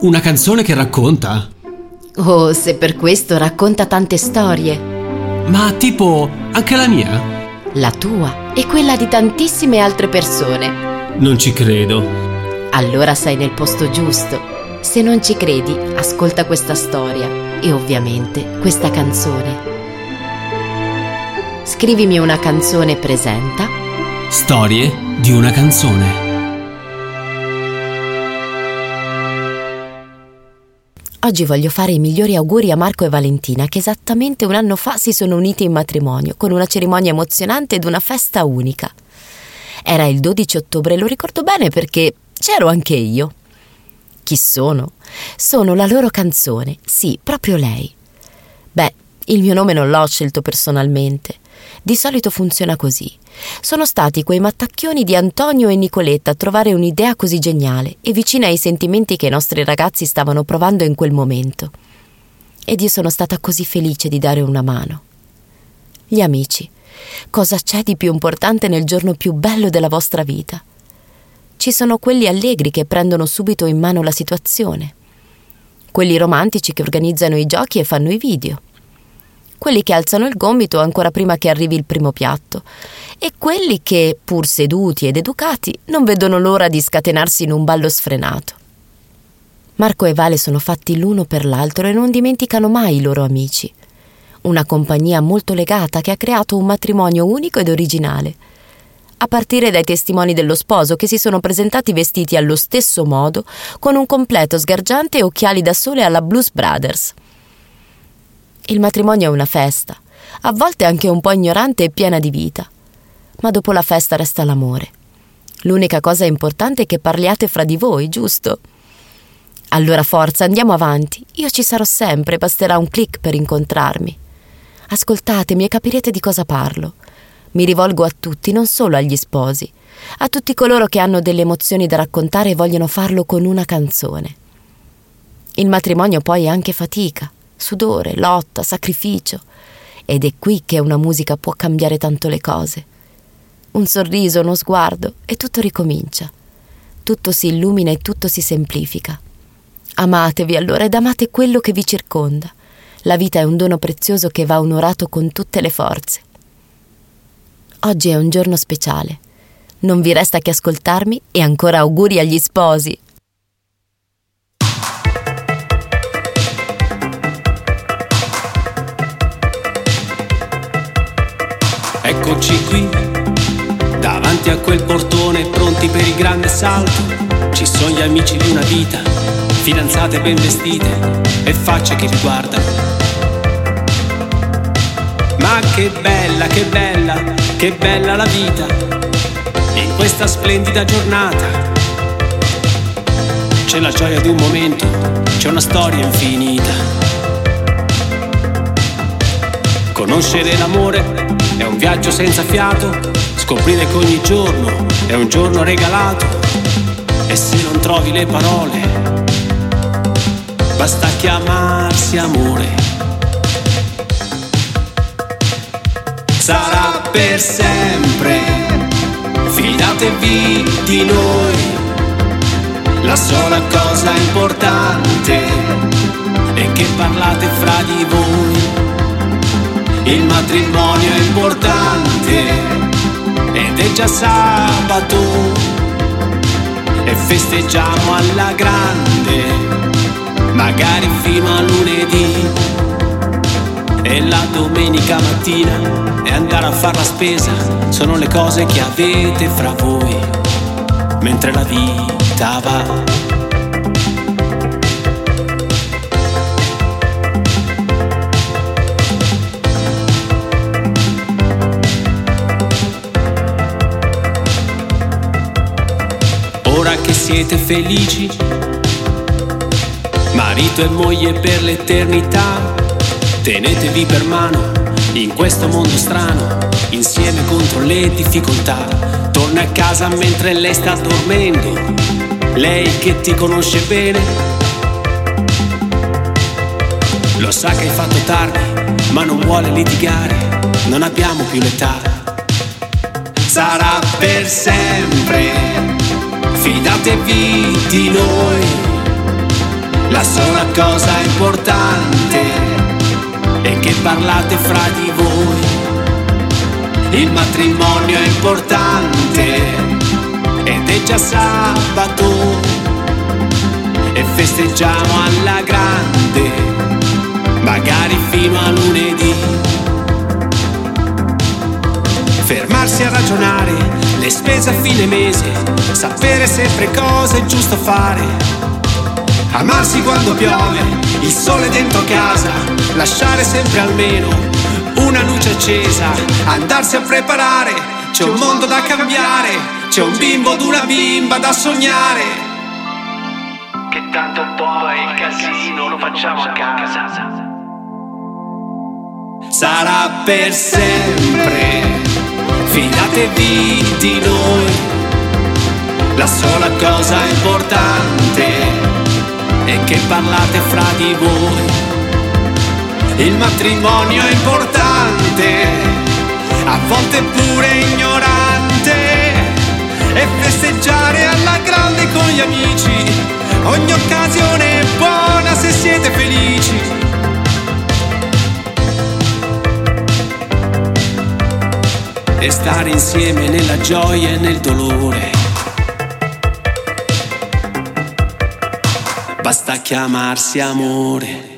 Una canzone che racconta? Oh, se per questo racconta tante storie. Ma tipo, anche la mia? La tua e quella di tantissime altre persone. Non ci credo. Allora sei nel posto giusto. Se non ci credi, ascolta questa storia e ovviamente questa canzone. Scrivimi una canzone presenta Storie di una canzone. Oggi voglio fare i migliori auguri a Marco e Valentina che esattamente un anno fa si sono uniti in matrimonio con una cerimonia emozionante ed una festa unica. Era il 12 ottobre, lo ricordo bene perché C'ero anche io. Chi sono? Sono la loro canzone, sì, proprio lei. Beh, il mio nome non l'ho scelto personalmente. Di solito funziona così. Sono stati quei mattacchioni di Antonio e Nicoletta a trovare un'idea così geniale e vicina ai sentimenti che i nostri ragazzi stavano provando in quel momento. Ed io sono stata così felice di dare una mano. Gli amici. Cosa c'è di più importante nel giorno più bello della vostra vita? ci sono quelli allegri che prendono subito in mano la situazione, quelli romantici che organizzano i giochi e fanno i video, quelli che alzano il gomito ancora prima che arrivi il primo piatto, e quelli che, pur seduti ed educati, non vedono l'ora di scatenarsi in un ballo sfrenato. Marco e Vale sono fatti l'uno per l'altro e non dimenticano mai i loro amici. Una compagnia molto legata che ha creato un matrimonio unico ed originale a partire dai testimoni dello sposo che si sono presentati vestiti allo stesso modo, con un completo sgargiante e occhiali da sole alla Blues Brothers. Il matrimonio è una festa, a volte anche un po' ignorante e piena di vita, ma dopo la festa resta l'amore. L'unica cosa importante è che parliate fra di voi, giusto? Allora forza, andiamo avanti. Io ci sarò sempre, basterà un clic per incontrarmi. Ascoltatemi e capirete di cosa parlo. Mi rivolgo a tutti, non solo agli sposi, a tutti coloro che hanno delle emozioni da raccontare e vogliono farlo con una canzone. Il matrimonio poi è anche fatica, sudore, lotta, sacrificio. Ed è qui che una musica può cambiare tanto le cose. Un sorriso, uno sguardo e tutto ricomincia. Tutto si illumina e tutto si semplifica. Amatevi allora ed amate quello che vi circonda. La vita è un dono prezioso che va onorato con tutte le forze. Oggi è un giorno speciale. Non vi resta che ascoltarmi e ancora auguri agli sposi. Eccoci qui, davanti a quel portone, pronti per il grande salto. Ci sono gli amici di una vita, fidanzate ben vestite e facce che ti guardano. Ma che bella, che bella, che bella la vita in questa splendida giornata. C'è la gioia di un momento, c'è una storia infinita. Conoscere l'amore è un viaggio senza fiato, scoprire che ogni giorno è un giorno regalato. E se non trovi le parole, basta chiamarsi amore. sarà per sempre. Fidatevi di noi, la sola cosa importante è che parlate fra di voi. Il matrimonio è importante ed è già sabato e festeggiamo alla grande, magari fino a lunedì. E la domenica mattina e andare a fare la spesa sono le cose che avete fra voi, mentre la vita va. Siete felici, marito e moglie per l'eternità, tenetevi per mano in questo mondo strano, insieme contro le difficoltà. Torna a casa mentre lei sta dormendo, lei che ti conosce bene. Lo sa che hai fatto tardi, ma non vuole litigare, non abbiamo più l'età. Sarà per sempre fidatevi di noi. La sola cosa importante è che parlate fra di voi. Il matrimonio è importante ed è già sabato e festeggiamo alla grande, magari fino a lunedì. Fermarsi a ragionare, le spese a fine mese, sapere sempre cosa è giusto fare. Amarsi quando piove, il sole dentro casa, lasciare sempre almeno una luce accesa, andarsi a preparare, c'è un mondo da cambiare, c'è un bimbo ed una bimba da sognare. Che tanto poi il casino lo facciamo a casa. Sarà per sempre fidatevi di noi. La sola cosa importante è che parlate fra di voi. Il matrimonio è importante, a volte pure ignorante, e festeggiare alla grande con gli amici. Ogni occasione è buona se siete felici. E stare insieme nella gioia e nel dolore. Basta chiamarsi amore.